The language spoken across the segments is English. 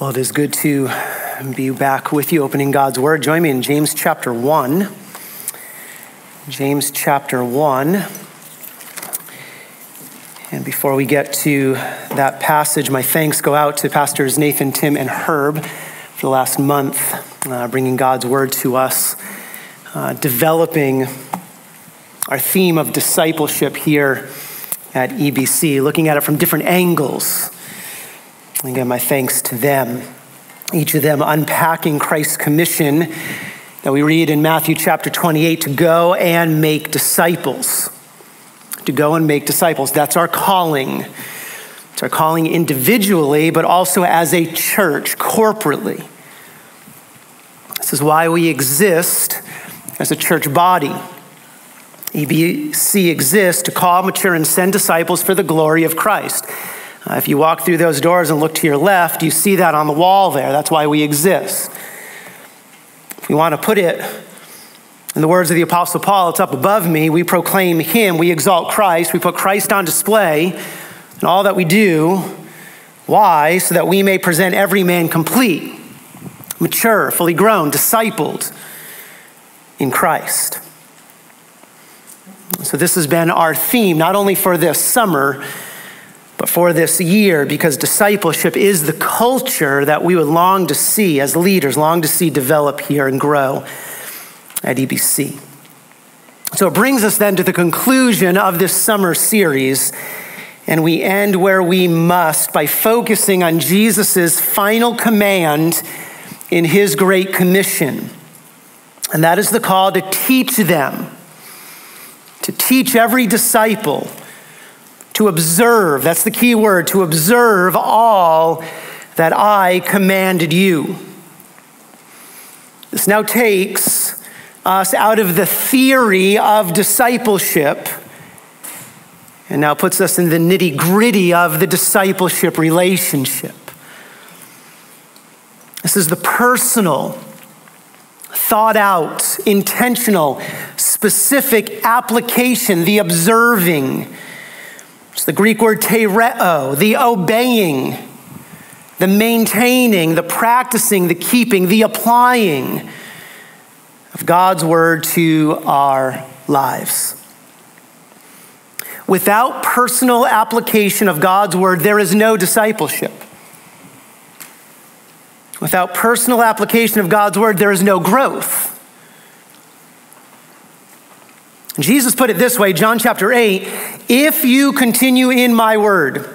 Well, it is good to be back with you opening God's Word. Join me in James chapter 1. James chapter 1. And before we get to that passage, my thanks go out to Pastors Nathan, Tim, and Herb for the last month, uh, bringing God's Word to us, uh, developing our theme of discipleship here at EBC, looking at it from different angles Again, my thanks to them. Each of them unpacking Christ's commission that we read in Matthew chapter 28 to go and make disciples. To go and make disciples. That's our calling. It's our calling individually, but also as a church, corporately. This is why we exist as a church body. EBC exists to call, mature, and send disciples for the glory of Christ. Uh, if you walk through those doors and look to your left, you see that on the wall there. That's why we exist. If we want to put it in the words of the Apostle Paul, it's up above me. We proclaim Him, we exalt Christ, we put Christ on display in all that we do. Why? So that we may present every man complete, mature, fully grown, discipled in Christ. So, this has been our theme, not only for this summer but for this year because discipleship is the culture that we would long to see as leaders, long to see develop here and grow at EBC. So it brings us then to the conclusion of this summer series, and we end where we must by focusing on Jesus' final command in his Great Commission. And that is the call to teach them, to teach every disciple to observe, that's the key word, to observe all that I commanded you. This now takes us out of the theory of discipleship and now puts us in the nitty gritty of the discipleship relationship. This is the personal, thought out, intentional, specific application, the observing it's the Greek word tereo, the obeying, the maintaining, the practicing, the keeping, the applying of God's word to our lives. Without personal application of God's word, there is no discipleship. Without personal application of God's word, there is no growth. Jesus put it this way, John chapter 8 if you continue in my word,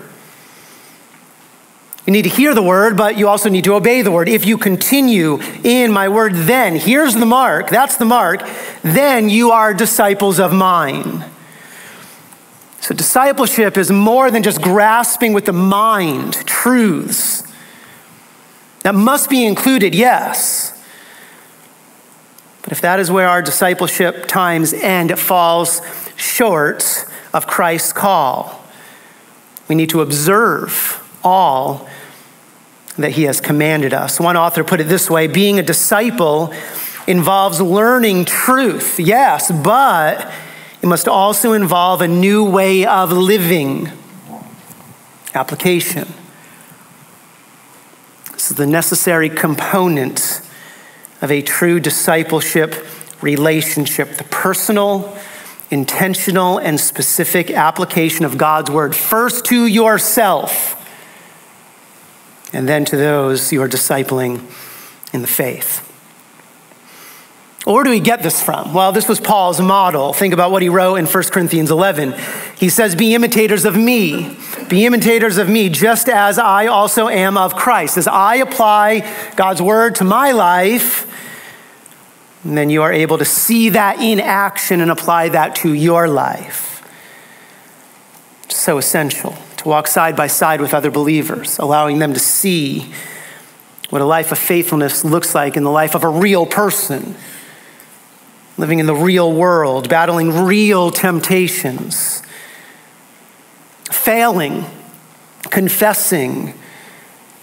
you need to hear the word, but you also need to obey the word. If you continue in my word, then, here's the mark, that's the mark, then you are disciples of mine. So, discipleship is more than just grasping with the mind truths. That must be included, yes. But if that is where our discipleship times end, it falls short of Christ's call. We need to observe all that he has commanded us. One author put it this way being a disciple involves learning truth, yes, but it must also involve a new way of living. Application. This is the necessary component of a true discipleship relationship, the personal, intentional, and specific application of God's word, first to yourself, and then to those you are discipling in the faith. where do we get this from? Well, this was Paul's model. Think about what he wrote in 1 Corinthians 11. He says, Be imitators of me. Be imitators of me, just as I also am of Christ. As I apply God's word to my life, and then you are able to see that in action and apply that to your life. It's so essential to walk side by side with other believers, allowing them to see what a life of faithfulness looks like in the life of a real person, living in the real world, battling real temptations, failing, confessing,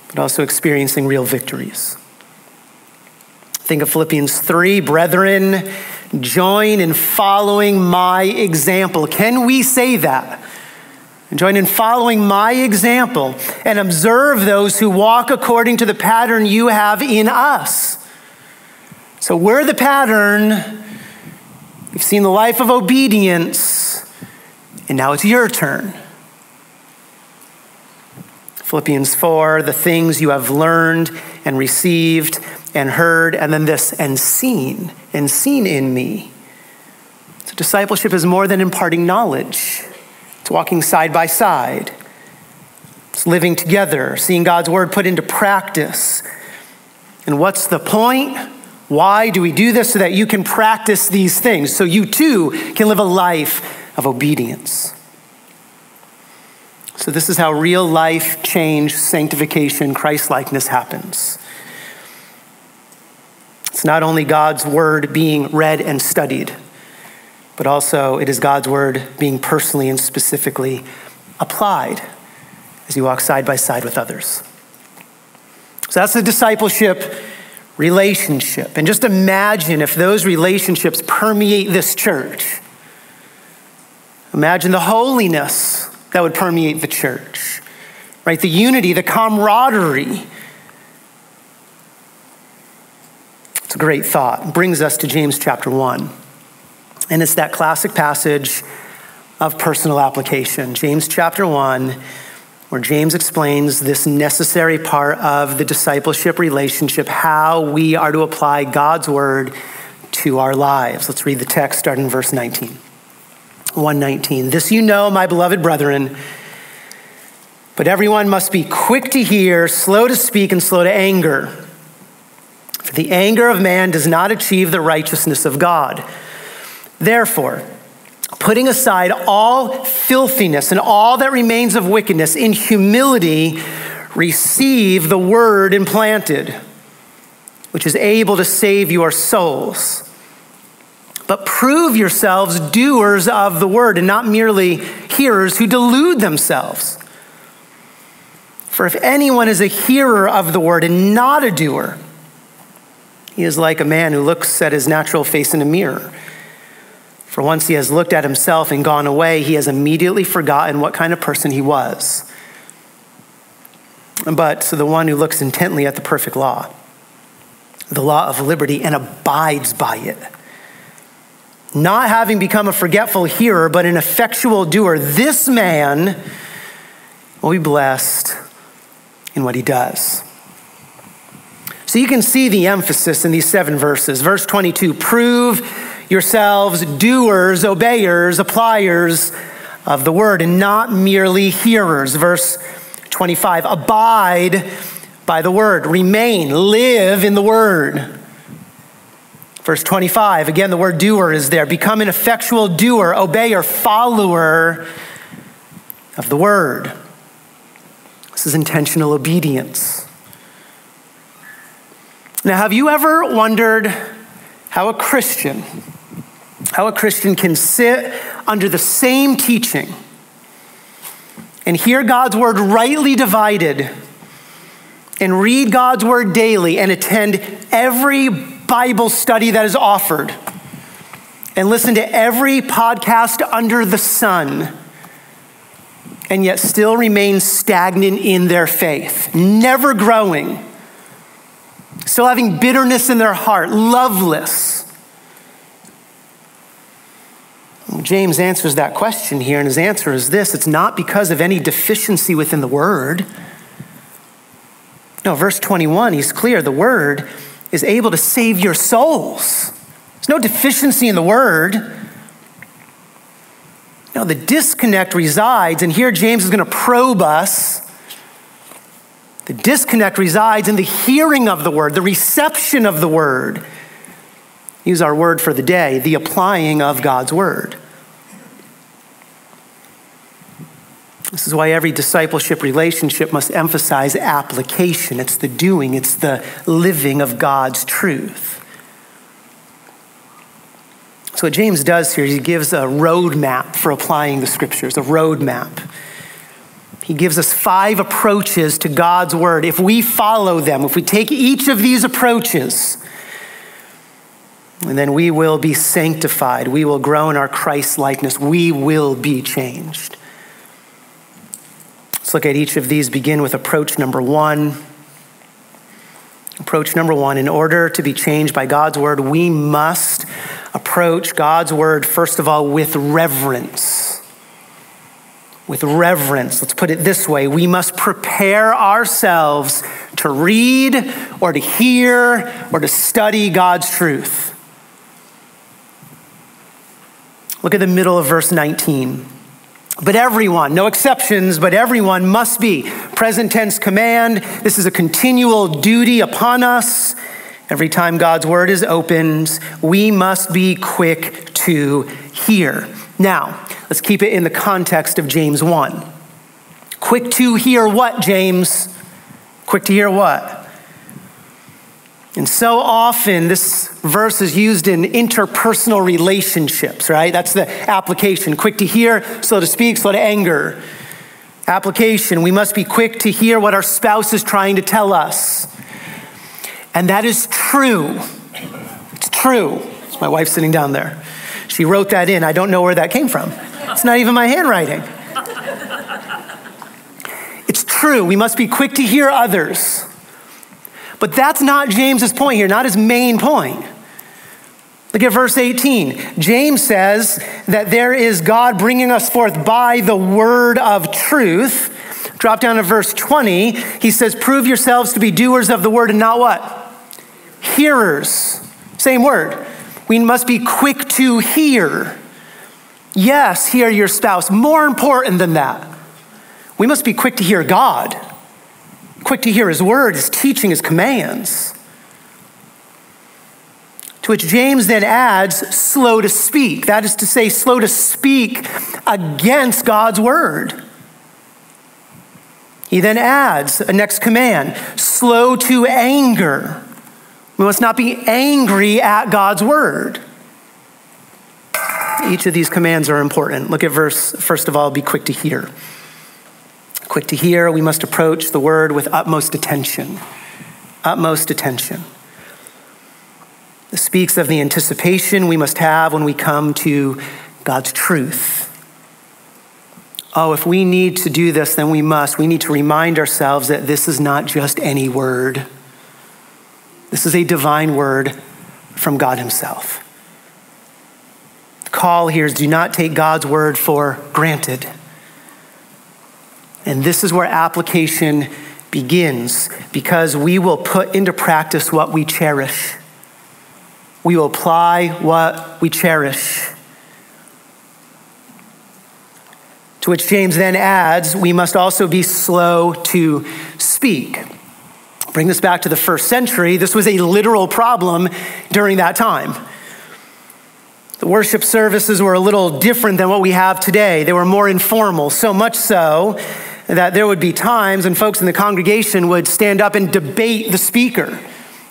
but also experiencing real victories. Think of Philippians 3 Brethren, join in following my example. Can we say that join in following my example and observe those who walk according to the pattern you have in us. So we're the pattern. We've seen the life of obedience, and now it's your turn. Philippians 4, the things you have learned and received and heard, and then this, and seen, and seen in me. So discipleship is more than imparting knowledge. It's walking side by side. It's living together, seeing God's word put into practice. And what's the point? Why do we do this? So that you can practice these things, so you too can live a life of obedience. So, this is how real life change, sanctification, Christ likeness happens. It's not only God's word being read and studied, but also it is God's word being personally and specifically applied as you walk side by side with others. So that's the discipleship relationship. And just imagine if those relationships permeate this church. Imagine the holiness that would permeate the church, right? The unity, the camaraderie. It's a great thought. It brings us to James chapter 1. And it's that classic passage of personal application, James chapter 1, where James explains this necessary part of the discipleship relationship, how we are to apply God's word to our lives. Let's read the text starting in verse 19. 119. This you know, my beloved brethren, but everyone must be quick to hear, slow to speak, and slow to anger. For the anger of man does not achieve the righteousness of God. Therefore, putting aside all filthiness and all that remains of wickedness, in humility, receive the word implanted, which is able to save your souls. But prove yourselves doers of the word and not merely hearers who delude themselves. For if anyone is a hearer of the word and not a doer, he is like a man who looks at his natural face in a mirror. For once he has looked at himself and gone away, he has immediately forgotten what kind of person he was. But to the one who looks intently at the perfect law, the law of liberty, and abides by it, not having become a forgetful hearer, but an effectual doer, this man will be blessed in what he does. So you can see the emphasis in these seven verses. Verse 22 prove yourselves doers, obeyers, appliers of the word, and not merely hearers. Verse 25 Abide by the word, remain, live in the word. Verse 25, again, the word doer is there. Become an effectual doer, obeyer, follower of the word. This is intentional obedience. Now, have you ever wondered how a Christian how a Christian can sit under the same teaching and hear God's word rightly divided and read God's word daily and attend every Bible study that is offered and listen to every podcast under the sun and yet still remain stagnant in their faith, never growing, still having bitterness in their heart, loveless James answers that question here, and his answer is this it's not because of any deficiency within the word. No, verse 21, he's clear. The word is able to save your souls. There's no deficiency in the word. No, the disconnect resides, and here James is going to probe us. The disconnect resides in the hearing of the word, the reception of the word. Use our word for the day, the applying of God's word. This is why every discipleship relationship must emphasize application. It's the doing, it's the living of God's truth. So, what James does here is he gives a roadmap for applying the scriptures, a roadmap. He gives us five approaches to God's word. If we follow them, if we take each of these approaches, and then we will be sanctified. We will grow in our Christ likeness. We will be changed. Let's look at each of these, begin with approach number one. Approach number one in order to be changed by God's word, we must approach God's word, first of all, with reverence. With reverence. Let's put it this way we must prepare ourselves to read or to hear or to study God's truth. Look at the middle of verse 19. But everyone, no exceptions, but everyone must be. Present tense command. This is a continual duty upon us. Every time God's word is opened, we must be quick to hear. Now, let's keep it in the context of James 1. Quick to hear what, James? Quick to hear what? And so often, this verse is used in interpersonal relationships, right? That's the application. Quick to hear, slow to speak, slow to anger. Application, we must be quick to hear what our spouse is trying to tell us. And that is true. It's true. It's my wife sitting down there. She wrote that in. I don't know where that came from. It's not even my handwriting. It's true. We must be quick to hear others. But that's not James's point here, not his main point. Look at verse 18. James says that there is God bringing us forth by the word of truth. Drop down to verse 20. He says, Prove yourselves to be doers of the word and not what? Hearers. Same word. We must be quick to hear. Yes, hear your spouse. More important than that, we must be quick to hear God quick to hear his word, his teaching, his commands. To which James then adds, slow to speak. That is to say, slow to speak against God's word. He then adds a next command slow to anger. We must not be angry at God's word. Each of these commands are important. Look at verse, first of all, be quick to hear. Quick to hear, we must approach the word with utmost attention. Utmost attention. Speaks of the anticipation we must have when we come to God's truth. Oh, if we need to do this, then we must. We need to remind ourselves that this is not just any word, this is a divine word from God Himself. The call here is do not take God's word for granted. And this is where application begins because we will put into practice what we cherish. We will apply what we cherish. To which James then adds, we must also be slow to speak. Bring this back to the first century. This was a literal problem during that time. The worship services were a little different than what we have today. They were more informal, so much so that there would be times when folks in the congregation would stand up and debate the speaker.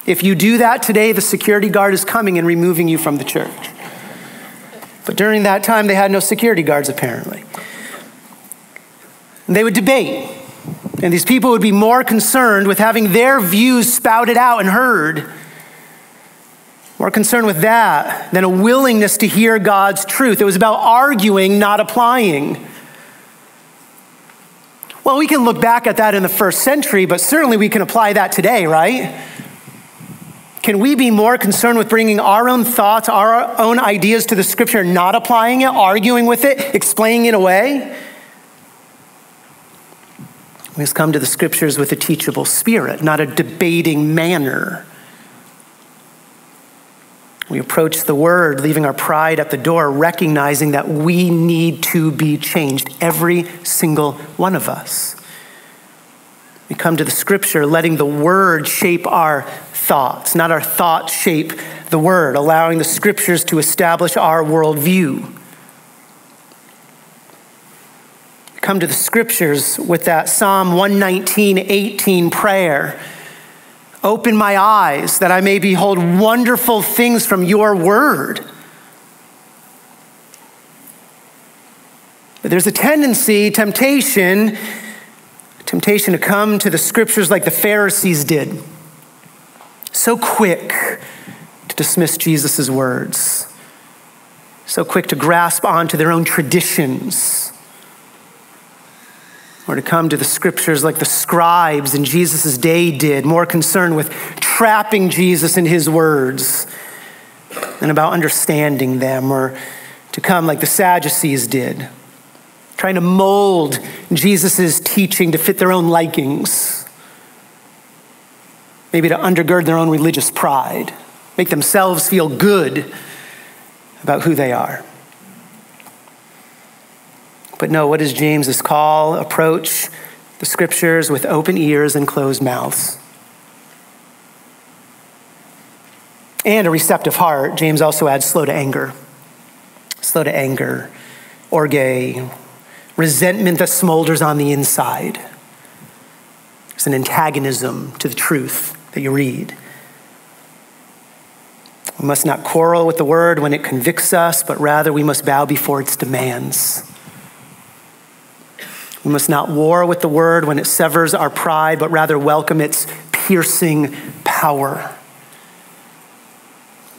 If you do that today, the security guard is coming and removing you from the church. But during that time, they had no security guards, apparently. And they would debate. And these people would be more concerned with having their views spouted out and heard, more concerned with that than a willingness to hear God's truth. It was about arguing, not applying. Well, we can look back at that in the first century, but certainly we can apply that today, right? Can we be more concerned with bringing our own thoughts, our own ideas to the scripture, not applying it, arguing with it, explaining it away? We must come to the scriptures with a teachable spirit, not a debating manner. We approach the word, leaving our pride at the door, recognizing that we need to be changed, every single one of us. We come to the scripture, letting the word shape our thoughts, not our thoughts shape the word, allowing the scriptures to establish our worldview. Come to the scriptures with that Psalm 119, 18 prayer Open my eyes that I may behold wonderful things from your word. But there's a tendency, temptation, temptation to come to the scriptures like the Pharisees did. So quick to dismiss Jesus' words, so quick to grasp onto their own traditions or to come to the scriptures like the scribes in Jesus' day did, more concerned with trapping Jesus in his words than about understanding them, or to come like the Sadducees did, trying to mold Jesus' teaching to fit their own likings, maybe to undergird their own religious pride, make themselves feel good about who they are. But no, what is James's call? Approach the scriptures with open ears and closed mouths. And a receptive heart. James also adds slow to anger. Slow to anger, orge, resentment that smolders on the inside. It's an antagonism to the truth that you read. We must not quarrel with the word when it convicts us, but rather we must bow before its demands. We must not war with the word when it severs our pride, but rather welcome its piercing power.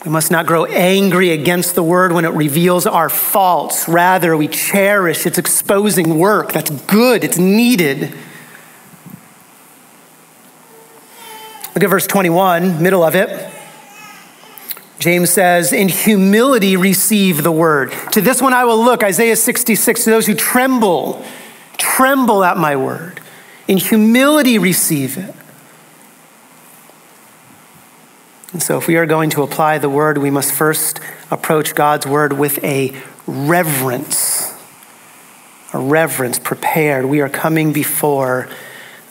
We must not grow angry against the word when it reveals our faults. Rather, we cherish its exposing work. That's good, it's needed. Look at verse 21, middle of it. James says, In humility receive the word. To this one I will look, Isaiah 66, to those who tremble Tremble at my word. In humility, receive it. And so, if we are going to apply the word, we must first approach God's word with a reverence. A reverence prepared. We are coming before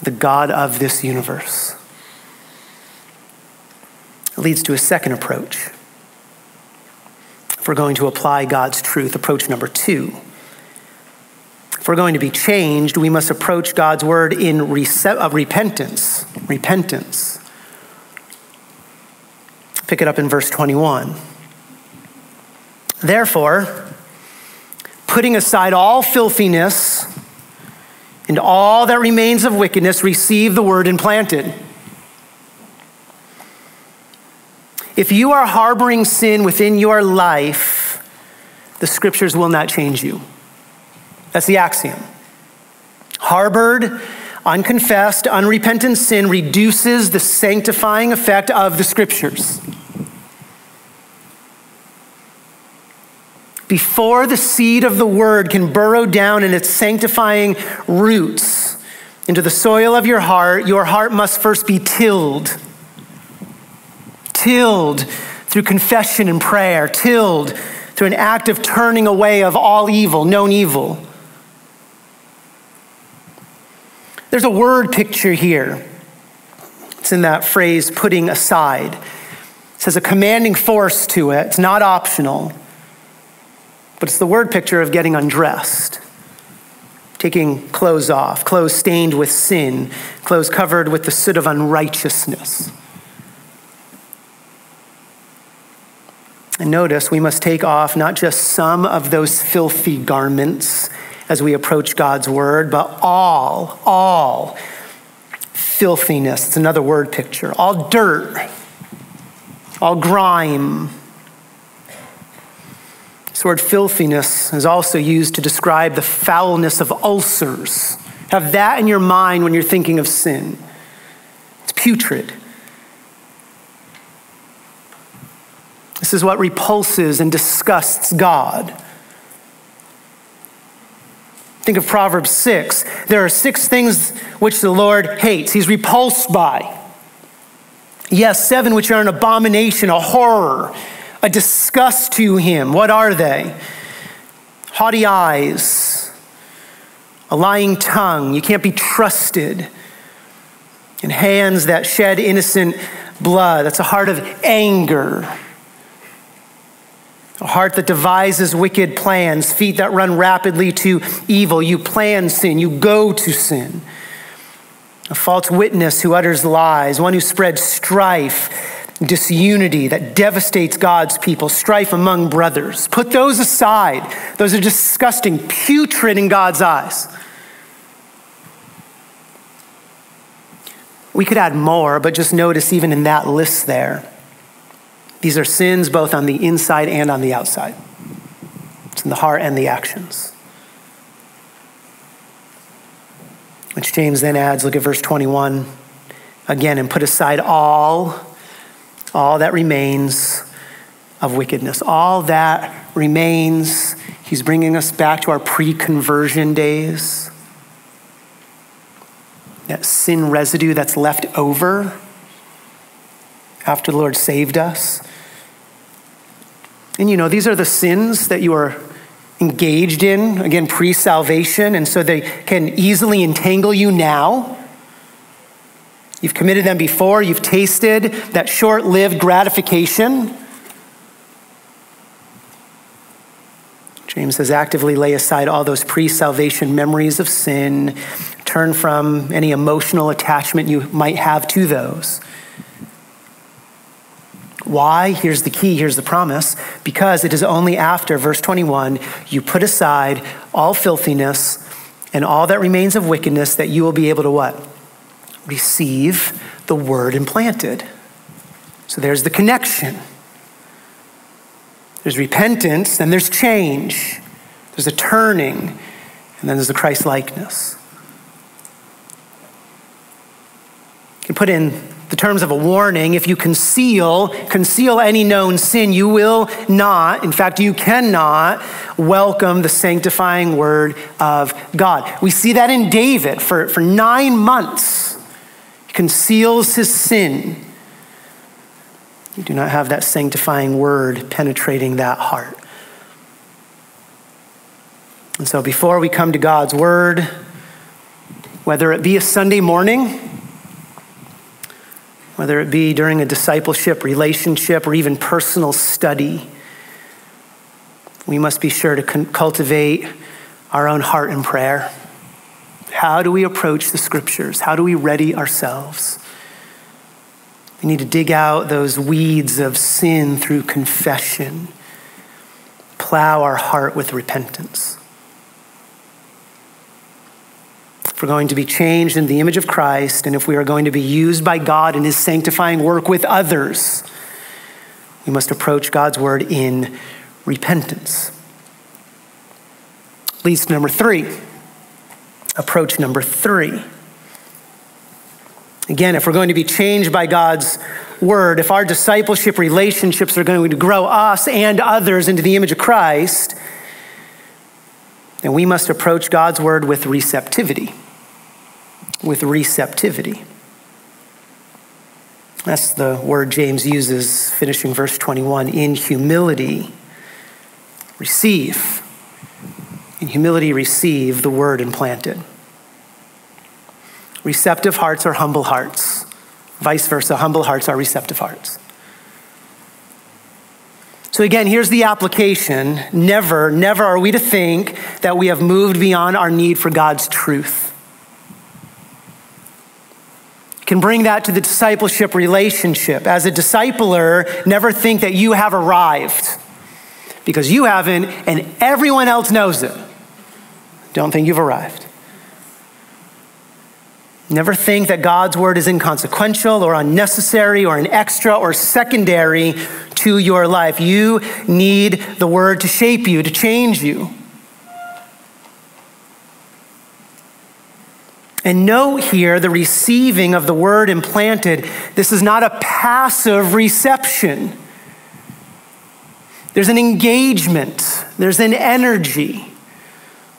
the God of this universe. It leads to a second approach. If we're going to apply God's truth, approach number two if we're going to be changed, we must approach God's word in uh, repentance. Repentance. Pick it up in verse 21. Therefore, putting aside all filthiness and all that remains of wickedness, receive the word implanted. If you are harboring sin within your life, the scriptures will not change you. That's the axiom. Harbored, unconfessed, unrepentant sin reduces the sanctifying effect of the scriptures. Before the seed of the word can burrow down in its sanctifying roots into the soil of your heart, your heart must first be tilled. Tilled through confession and prayer, tilled through an act of turning away of all evil, known evil. There's a word picture here. It's in that phrase, putting aside. It says a commanding force to it. It's not optional, but it's the word picture of getting undressed, taking clothes off, clothes stained with sin, clothes covered with the soot of unrighteousness. And notice we must take off not just some of those filthy garments as we approach God's word, but all, all filthiness. It's another word picture. All dirt, all grime. This word filthiness is also used to describe the foulness of ulcers. Have that in your mind when you're thinking of sin. It's putrid. This is what repulses and disgusts God. Think of Proverbs 6. There are six things which the Lord hates, he's repulsed by. Yes, seven which are an abomination, a horror, a disgust to him. What are they? Haughty eyes, a lying tongue, you can't be trusted, and hands that shed innocent blood. That's a heart of anger a heart that devises wicked plans, feet that run rapidly to evil. You plan sin, you go to sin. A false witness who utters lies, one who spreads strife, disunity that devastates God's people, strife among brothers. Put those aside. Those are disgusting, putrid in God's eyes. We could add more, but just notice even in that list there these are sins both on the inside and on the outside. It's in the heart and the actions. Which James then adds, look at verse 21 again, and put aside all, all that remains of wickedness. All that remains. He's bringing us back to our pre conversion days. That sin residue that's left over after the Lord saved us. And you know, these are the sins that you are engaged in, again, pre salvation, and so they can easily entangle you now. You've committed them before, you've tasted that short lived gratification. James says, actively lay aside all those pre salvation memories of sin, turn from any emotional attachment you might have to those. Why? Here's the key, here's the promise. Because it is only after, verse 21, you put aside all filthiness and all that remains of wickedness that you will be able to what? Receive the word implanted. So there's the connection. There's repentance, then there's change. There's a turning, and then there's the Christ likeness. You can put in the terms of a warning. If you conceal conceal any known sin you will not in fact you cannot welcome the sanctifying word of god. We see that in david. For, for nine months he conceals his sin. You do not have that sanctifying word penetrating that heart. And so before we come to god's word whether it be a sunday morning whether it be during a discipleship, relationship, or even personal study, we must be sure to cultivate our own heart in prayer. How do we approach the scriptures? How do we ready ourselves? We need to dig out those weeds of sin through confession, plow our heart with repentance. We're going to be changed in the image of Christ, and if we are going to be used by God in his sanctifying work with others, we must approach God's word in repentance. Leads to number three. Approach number three. Again, if we're going to be changed by God's word, if our discipleship relationships are going to grow us and others into the image of Christ, then we must approach God's word with receptivity with receptivity. That's the word James uses, finishing verse 21 in humility, receive. In humility, receive the word implanted. Receptive hearts are humble hearts. Vice versa, humble hearts are receptive hearts. So, again, here's the application. Never, never are we to think that we have moved beyond our need for God's truth can bring that to the discipleship relationship. As a discipler, never think that you have arrived because you haven't and everyone else knows it. Don't think you've arrived. Never think that God's word is inconsequential or unnecessary or an extra or secondary to your life. You need the word to shape you, to change you. And note here the receiving of the word implanted. This is not a passive reception. There's an engagement, there's an energy.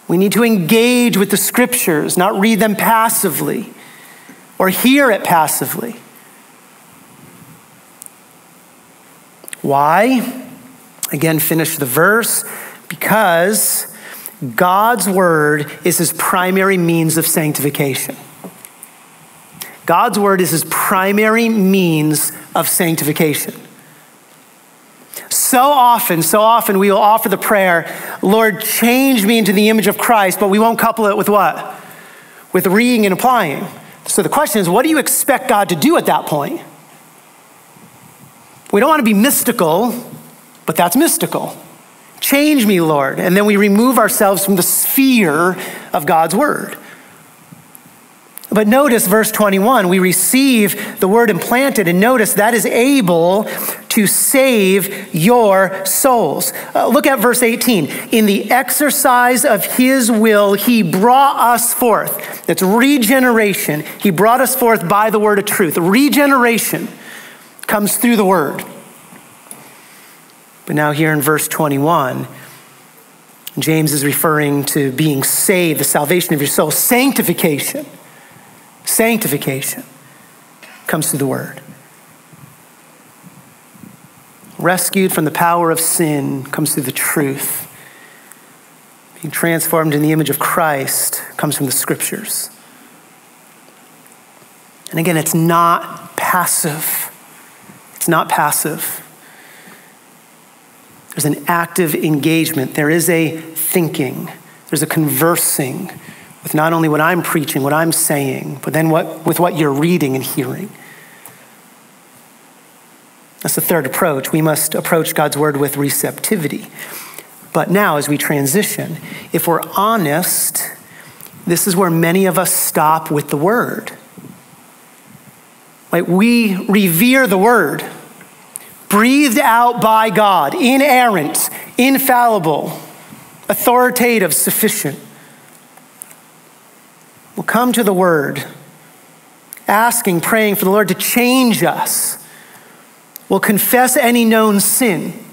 We need to engage with the scriptures, not read them passively or hear it passively. Why? Again, finish the verse. Because God's word is his primary means of sanctification. God's word is his primary means of sanctification. So often, so often we will offer the prayer, Lord, change me into the image of Christ, but we won't couple it with what? With reading and applying. So the question is, what do you expect God to do at that point? We don't want to be mystical, but that's mystical. Change me, Lord. And then we remove ourselves from the sphere of God's word. But notice verse 21, we receive the word implanted, and notice that is able to save your souls. Uh, look at verse 18. In the exercise of his will, he brought us forth. That's regeneration. He brought us forth by the word of truth. Regeneration comes through the word. But now, here in verse 21, James is referring to being saved, the salvation of your soul, sanctification. Sanctification comes through the word. Rescued from the power of sin comes through the truth. Being transformed in the image of Christ comes from the scriptures. And again, it's not passive. It's not passive. There's an active engagement. There is a thinking. There's a conversing with not only what I'm preaching, what I'm saying, but then what, with what you're reading and hearing. That's the third approach. We must approach God's word with receptivity. But now, as we transition, if we're honest, this is where many of us stop with the word. Like we revere the word breathed out by God, inerrant, infallible, authoritative, sufficient. We'll come to the Word, asking, praying for the Lord to change us. We'll confess any known sin.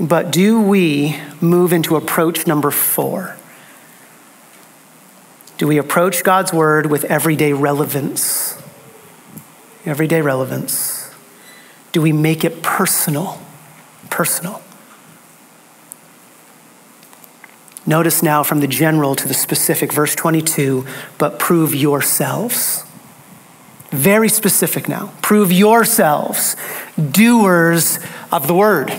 But do we move into approach number four? Do we approach God's Word with everyday relevance? Everyday relevance? Do we make it personal? Personal. Notice now from the general to the specific, verse 22, but prove yourselves. Very specific now. Prove yourselves doers of the word.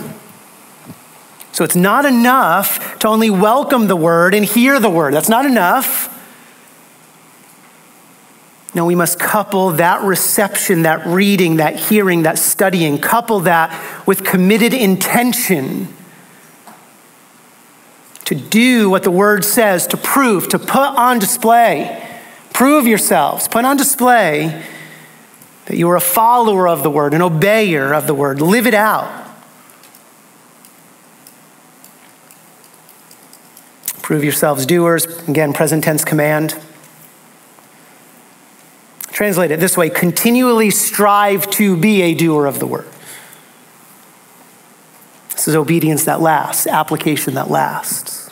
So it's not enough to only welcome the word and hear the word. That's not enough. No, we must couple that reception, that reading, that hearing, that studying, couple that with committed intention to do what the word says, to prove, to put on display. Prove yourselves, put on display that you are a follower of the word, an obeyer of the word. Live it out. Prove yourselves doers. Again, present tense command. Translate it this way continually strive to be a doer of the word. This is obedience that lasts, application that lasts.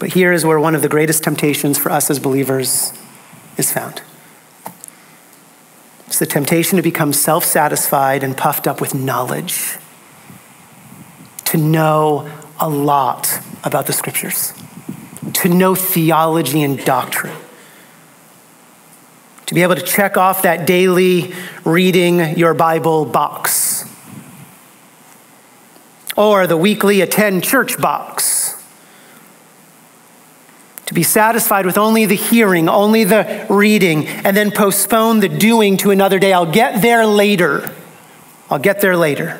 But here is where one of the greatest temptations for us as believers is found. It's the temptation to become self satisfied and puffed up with knowledge, to know a lot about the scriptures, to know theology and doctrine to be able to check off that daily reading your Bible box or the weekly attend church box. To be satisfied with only the hearing, only the reading, and then postpone the doing to another day. I'll get there later. I'll get there later.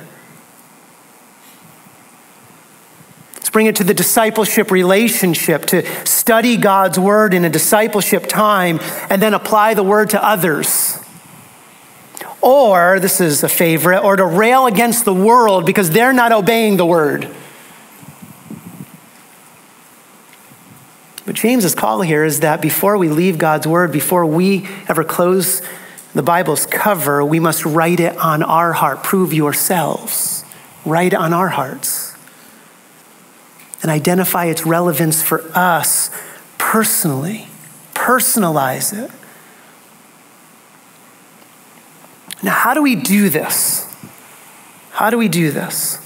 Bring it to the discipleship relationship, to study God's word in a discipleship time, and then apply the word to others. Or, this is a favorite, or to rail against the world because they're not obeying the word. But James's call here is that before we leave God's word, before we ever close the Bible's cover, we must write it on our heart. Prove yourselves. Write it on our hearts and identify its relevance for us personally. Personalize it. Now, how do we do this? How do we do this?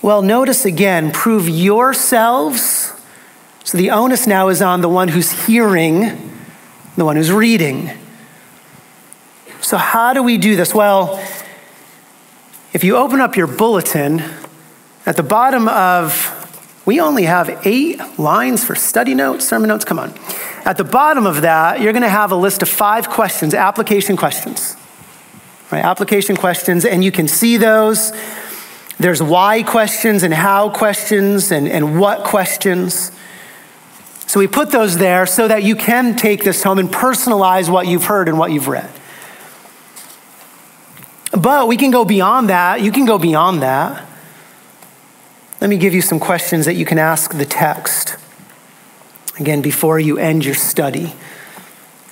Well, notice again, prove yourselves. So the onus now is on the one who's hearing, the one who's reading. So, how do we do this? Well, if you open up your bulletin, at the bottom of we only have eight lines for study notes, sermon notes. Come on. At the bottom of that, you're going to have a list of five questions, application questions. Right? Application questions, and you can see those. There's why questions and how questions and, and what questions. So we put those there so that you can take this home and personalize what you've heard and what you've read. But we can go beyond that. You can go beyond that. Let me give you some questions that you can ask the text. Again, before you end your study.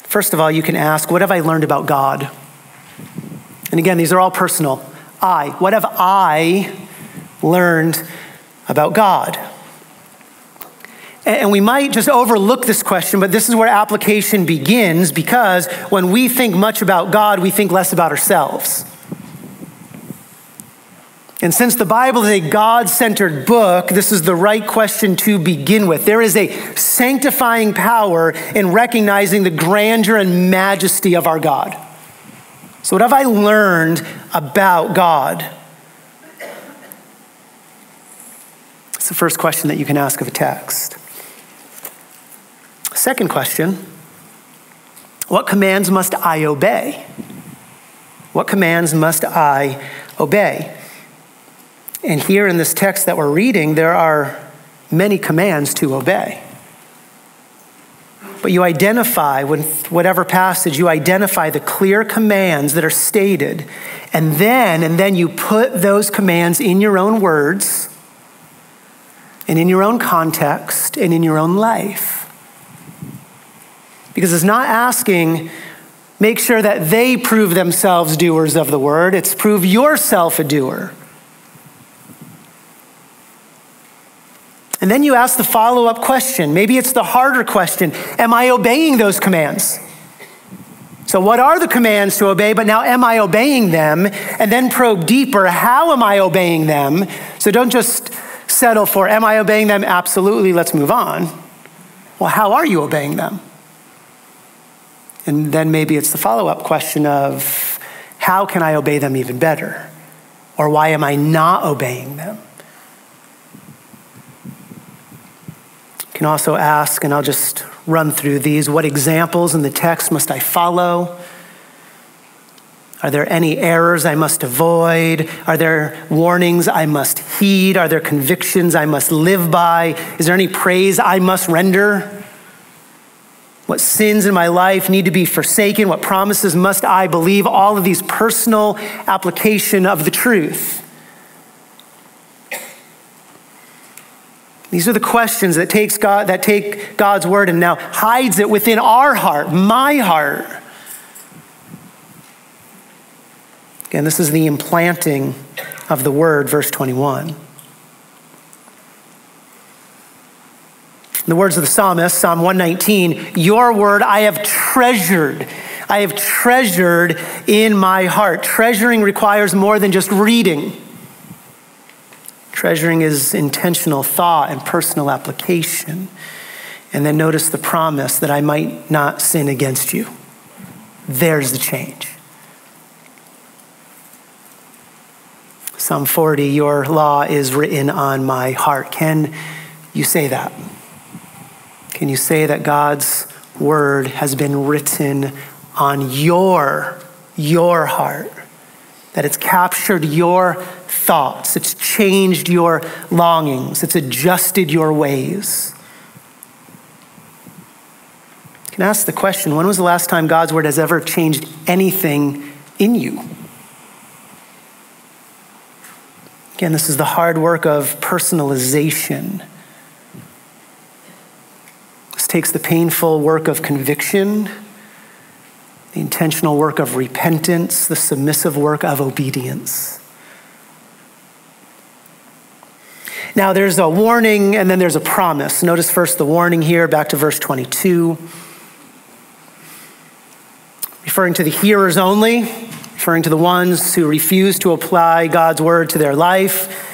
First of all, you can ask, What have I learned about God? And again, these are all personal. I. What have I learned about God? And we might just overlook this question, but this is where application begins because when we think much about God, we think less about ourselves. And since the Bible is a God centered book, this is the right question to begin with. There is a sanctifying power in recognizing the grandeur and majesty of our God. So, what have I learned about God? It's the first question that you can ask of a text. Second question What commands must I obey? What commands must I obey? And here in this text that we're reading, there are many commands to obey. But you identify, with whatever passage, you identify the clear commands that are stated, and then, and then you put those commands in your own words, and in your own context, and in your own life. Because it's not asking, make sure that they prove themselves doers of the word, it's prove yourself a doer. And then you ask the follow up question. Maybe it's the harder question Am I obeying those commands? So, what are the commands to obey? But now, am I obeying them? And then probe deeper how am I obeying them? So, don't just settle for, Am I obeying them? Absolutely, let's move on. Well, how are you obeying them? And then maybe it's the follow up question of, How can I obey them even better? Or why am I not obeying them? Can also ask, and I'll just run through these what examples in the text must I follow? Are there any errors I must avoid? Are there warnings I must heed? Are there convictions I must live by? Is there any praise I must render? What sins in my life need to be forsaken? What promises must I believe? All of these personal application of the truth. These are the questions that takes God that take God's word and now hides it within our heart, my heart. Again, this is the implanting of the word, verse 21. In The words of the psalmist, Psalm 119, your word I have treasured. I have treasured in my heart. Treasuring requires more than just reading. Treasuring is intentional thought and personal application. And then notice the promise that I might not sin against you. There's the change. Psalm 40, your law is written on my heart. Can you say that? Can you say that God's word has been written on your, your heart? That it's captured your thoughts, it's changed your longings, it's adjusted your ways. You can ask the question when was the last time God's word has ever changed anything in you? Again, this is the hard work of personalization. This takes the painful work of conviction, the intentional work of repentance, the submissive work of obedience. Now, there's a warning and then there's a promise. Notice first the warning here, back to verse 22. Referring to the hearers only, referring to the ones who refuse to apply God's word to their life.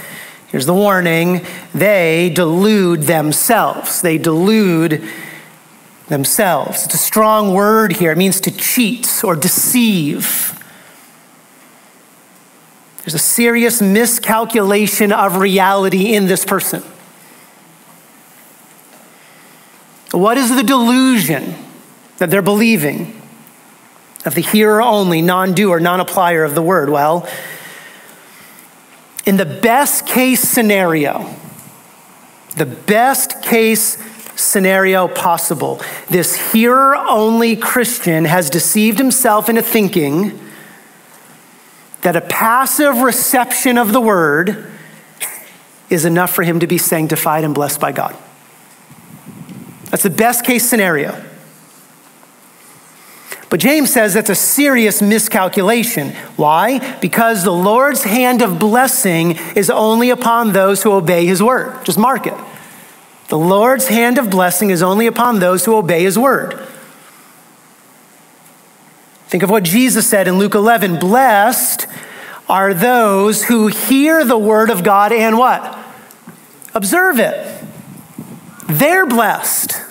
Here's the warning they delude themselves. They delude themselves. It's a strong word here. It means to cheat or deceive. There's a serious miscalculation of reality in this person. What is the delusion that they're believing of the hearer only, non doer, non applier of the word? Well, in the best case scenario, the best case scenario possible. This hearer only Christian has deceived himself into thinking that a passive reception of the word is enough for him to be sanctified and blessed by God. That's the best case scenario. But James says that's a serious miscalculation. Why? Because the Lord's hand of blessing is only upon those who obey his word. Just mark it. The Lord's hand of blessing is only upon those who obey his word. Think of what Jesus said in Luke 11 Blessed are those who hear the word of God and what? Observe it. They're blessed.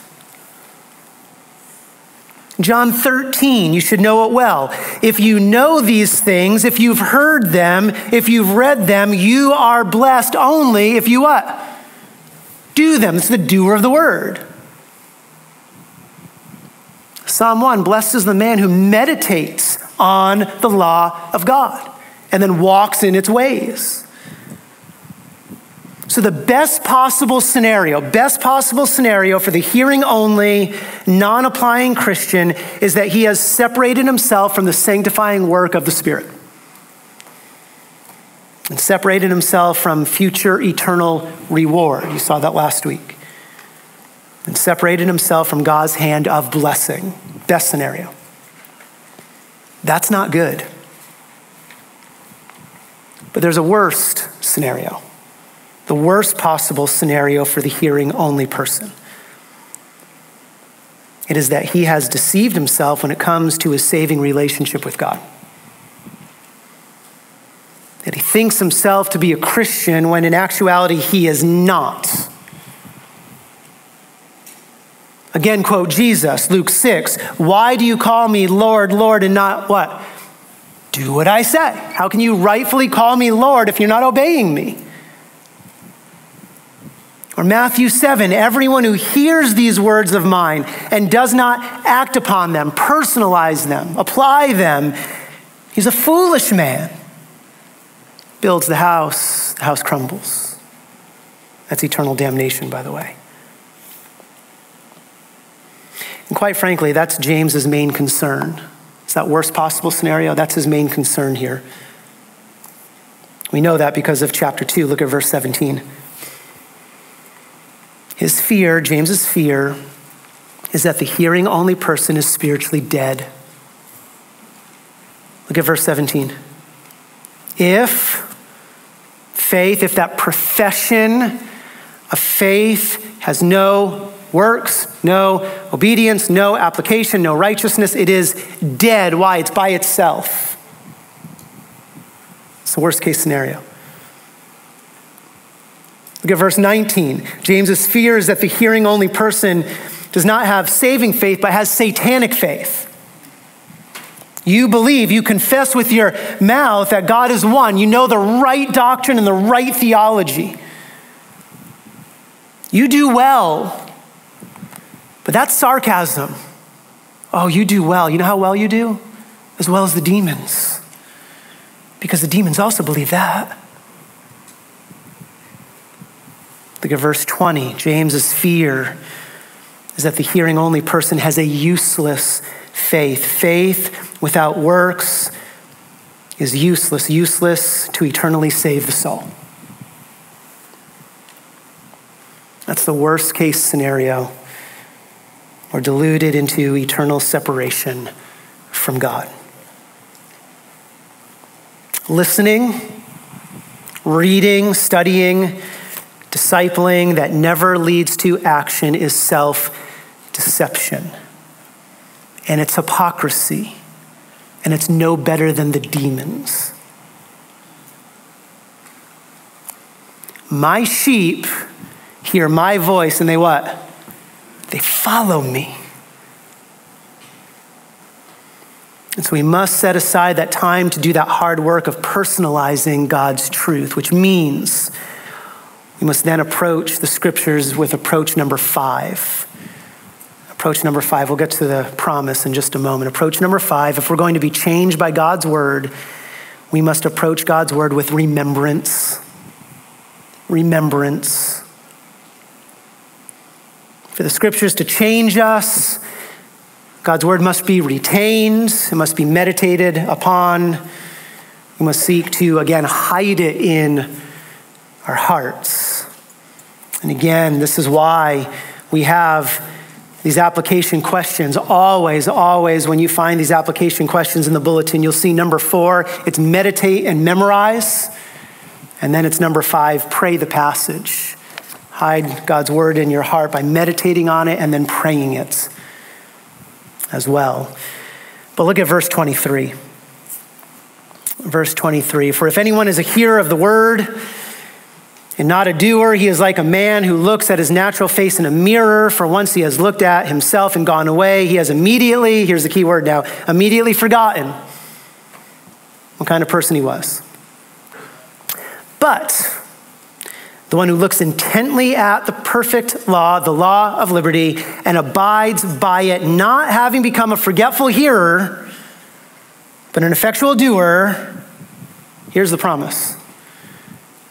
John 13, you should know it well. If you know these things, if you've heard them, if you've read them, you are blessed only if you what? Do them. It's the doer of the word. Psalm 1 Blessed is the man who meditates on the law of God and then walks in its ways. So, the best possible scenario, best possible scenario for the hearing only, non applying Christian is that he has separated himself from the sanctifying work of the Spirit and separated himself from future eternal reward. You saw that last week. And separated himself from God's hand of blessing. Best scenario. That's not good. But there's a worst scenario the worst possible scenario for the hearing only person. It is that he has deceived himself when it comes to his saving relationship with God. That he thinks himself to be a Christian when in actuality he is not. Again, quote Jesus, Luke 6 Why do you call me Lord, Lord, and not what? Do what I say. How can you rightfully call me Lord if you're not obeying me? Or Matthew 7 everyone who hears these words of mine and does not act upon them, personalize them, apply them, he's a foolish man. Builds the house, the house crumbles. That's eternal damnation, by the way. And quite frankly, that's James's main concern. It's that worst possible scenario. That's his main concern here. We know that because of chapter 2. Look at verse 17. His fear, James's fear, is that the hearing only person is spiritually dead. Look at verse 17. If faith, if that profession of faith has no works, no obedience, no application, no righteousness, it is dead. Why? It's by itself. It's the worst case scenario. Look at verse 19. James's fear is that the hearing only person does not have saving faith, but has satanic faith. You believe, you confess with your mouth that God is one. You know the right doctrine and the right theology. You do well. But that's sarcasm. Oh, you do well. You know how well you do? As well as the demons. Because the demons also believe that. Look at verse 20. James's fear is that the hearing only person has a useless faith. Faith without works is useless, useless to eternally save the soul. That's the worst case scenario. We're deluded into eternal separation from God. Listening, reading, studying, Discipling that never leads to action is self deception. And it's hypocrisy. And it's no better than the demons. My sheep hear my voice and they what? They follow me. And so we must set aside that time to do that hard work of personalizing God's truth, which means we must then approach the scriptures with approach number five. Approach number five, we'll get to the promise in just a moment. Approach number five, if we're going to be changed by God's word, we must approach God's word with remembrance. Remembrance. For the scriptures to change us, God's word must be retained, it must be meditated upon. We must seek to, again, hide it in our hearts. And again, this is why we have these application questions. Always, always, when you find these application questions in the bulletin, you'll see number four, it's meditate and memorize. And then it's number five, pray the passage. Hide God's word in your heart by meditating on it and then praying it as well. But look at verse 23. Verse 23 For if anyone is a hearer of the word, and not a doer. He is like a man who looks at his natural face in a mirror, for once he has looked at himself and gone away, he has immediately, here's the key word now, immediately forgotten what kind of person he was. But the one who looks intently at the perfect law, the law of liberty, and abides by it, not having become a forgetful hearer, but an effectual doer, here's the promise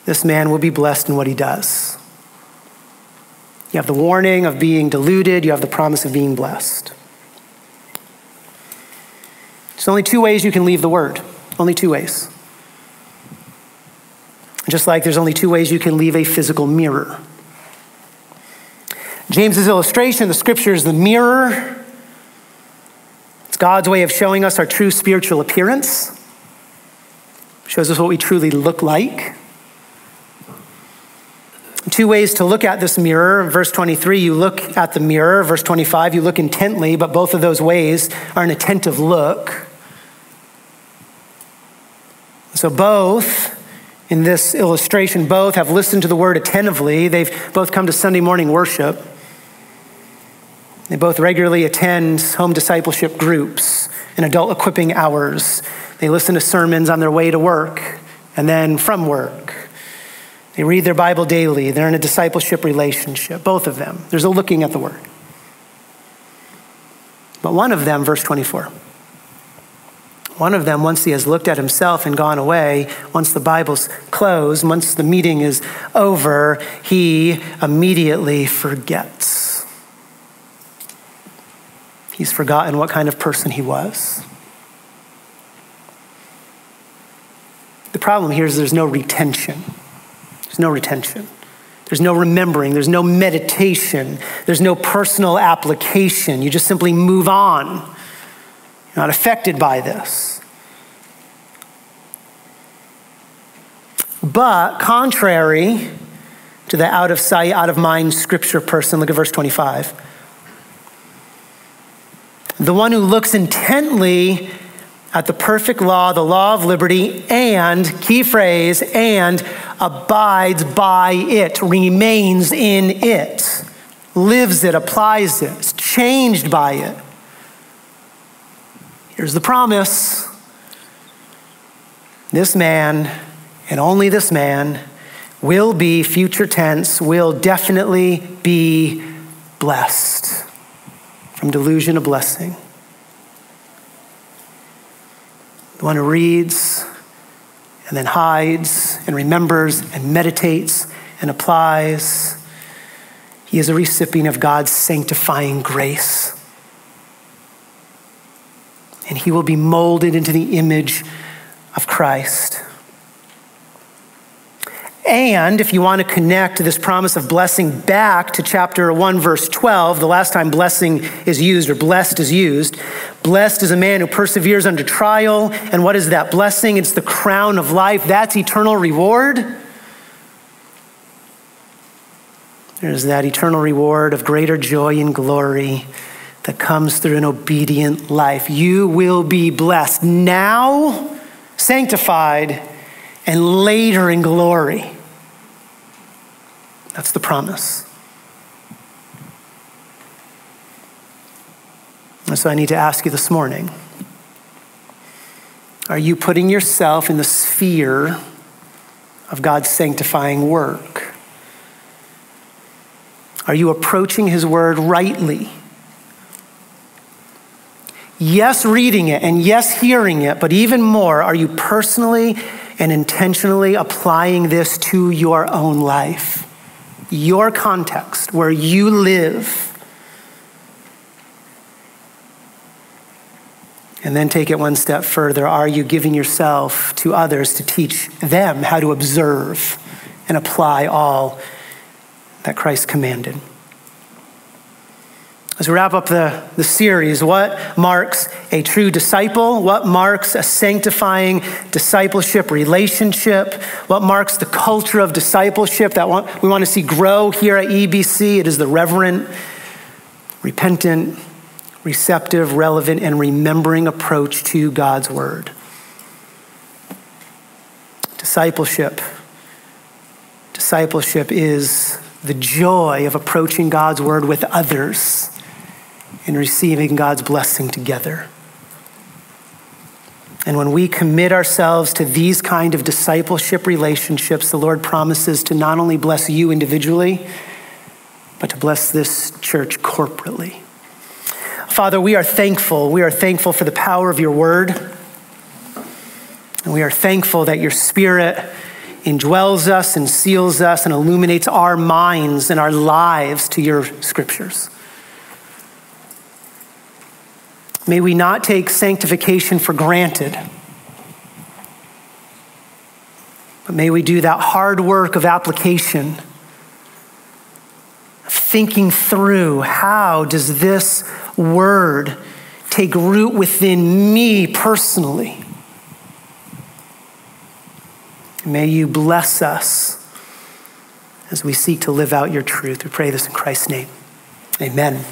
this man will be blessed in what he does. You have the warning of being deluded, you have the promise of being blessed. There's only two ways you can leave the word. Only two ways. Just like there's only two ways you can leave a physical mirror. James's illustration, the scripture is the mirror. It's God's way of showing us our true spiritual appearance. Shows us what we truly look like two ways to look at this mirror. Verse 23, you look at the mirror. Verse 25, you look intently, but both of those ways are an attentive look. So, both in this illustration, both have listened to the word attentively. They've both come to Sunday morning worship. They both regularly attend home discipleship groups and adult equipping hours. They listen to sermons on their way to work and then from work. They read their Bible daily. They're in a discipleship relationship, both of them. There's a looking at the word. But one of them, verse 24, one of them, once he has looked at himself and gone away, once the Bible's closed, once the meeting is over, he immediately forgets. He's forgotten what kind of person he was. The problem here is there's no retention. There's no retention. There's no remembering. There's no meditation. There's no personal application. You just simply move on. Not affected by this. But contrary to the out of sight, out of mind scripture person, look at verse 25. The one who looks intently at the perfect law, the law of liberty, and, key phrase, and abides by it, remains in it, lives it, applies it, is changed by it. Here's the promise this man, and only this man, will be, future tense, will definitely be blessed. From delusion to blessing. the one who reads and then hides and remembers and meditates and applies. He is a recipient of God's sanctifying grace. And he will be molded into the image of Christ. And if you want to connect this promise of blessing back to chapter 1, verse 12, the last time blessing is used or blessed is used, blessed is a man who perseveres under trial. And what is that blessing? It's the crown of life. That's eternal reward. There's that eternal reward of greater joy and glory that comes through an obedient life. You will be blessed now, sanctified, and later in glory. That's the promise. And so I need to ask you this morning are you putting yourself in the sphere of God's sanctifying work? Are you approaching His Word rightly? Yes, reading it and yes, hearing it, but even more, are you personally and intentionally applying this to your own life, your context, where you live? And then take it one step further. Are you giving yourself to others to teach them how to observe and apply all that Christ commanded? As we wrap up the, the series, what marks a true disciple? What marks a sanctifying discipleship relationship? What marks the culture of discipleship that we want to see grow here at EBC? It is the reverent, repentant, receptive, relevant, and remembering approach to God's word. Discipleship. Discipleship is the joy of approaching God's word with others and receiving God's blessing together. And when we commit ourselves to these kind of discipleship relationships, the Lord promises to not only bless you individually, but to bless this church corporately. Father, we are thankful. We are thankful for the power of your word. And we are thankful that your spirit indwells us and seals us and illuminates our minds and our lives to your scriptures. May we not take sanctification for granted, but may we do that hard work of application thinking through how does this word take root within me personally. May you bless us as we seek to live out your truth. We pray this in Christ's name. Amen.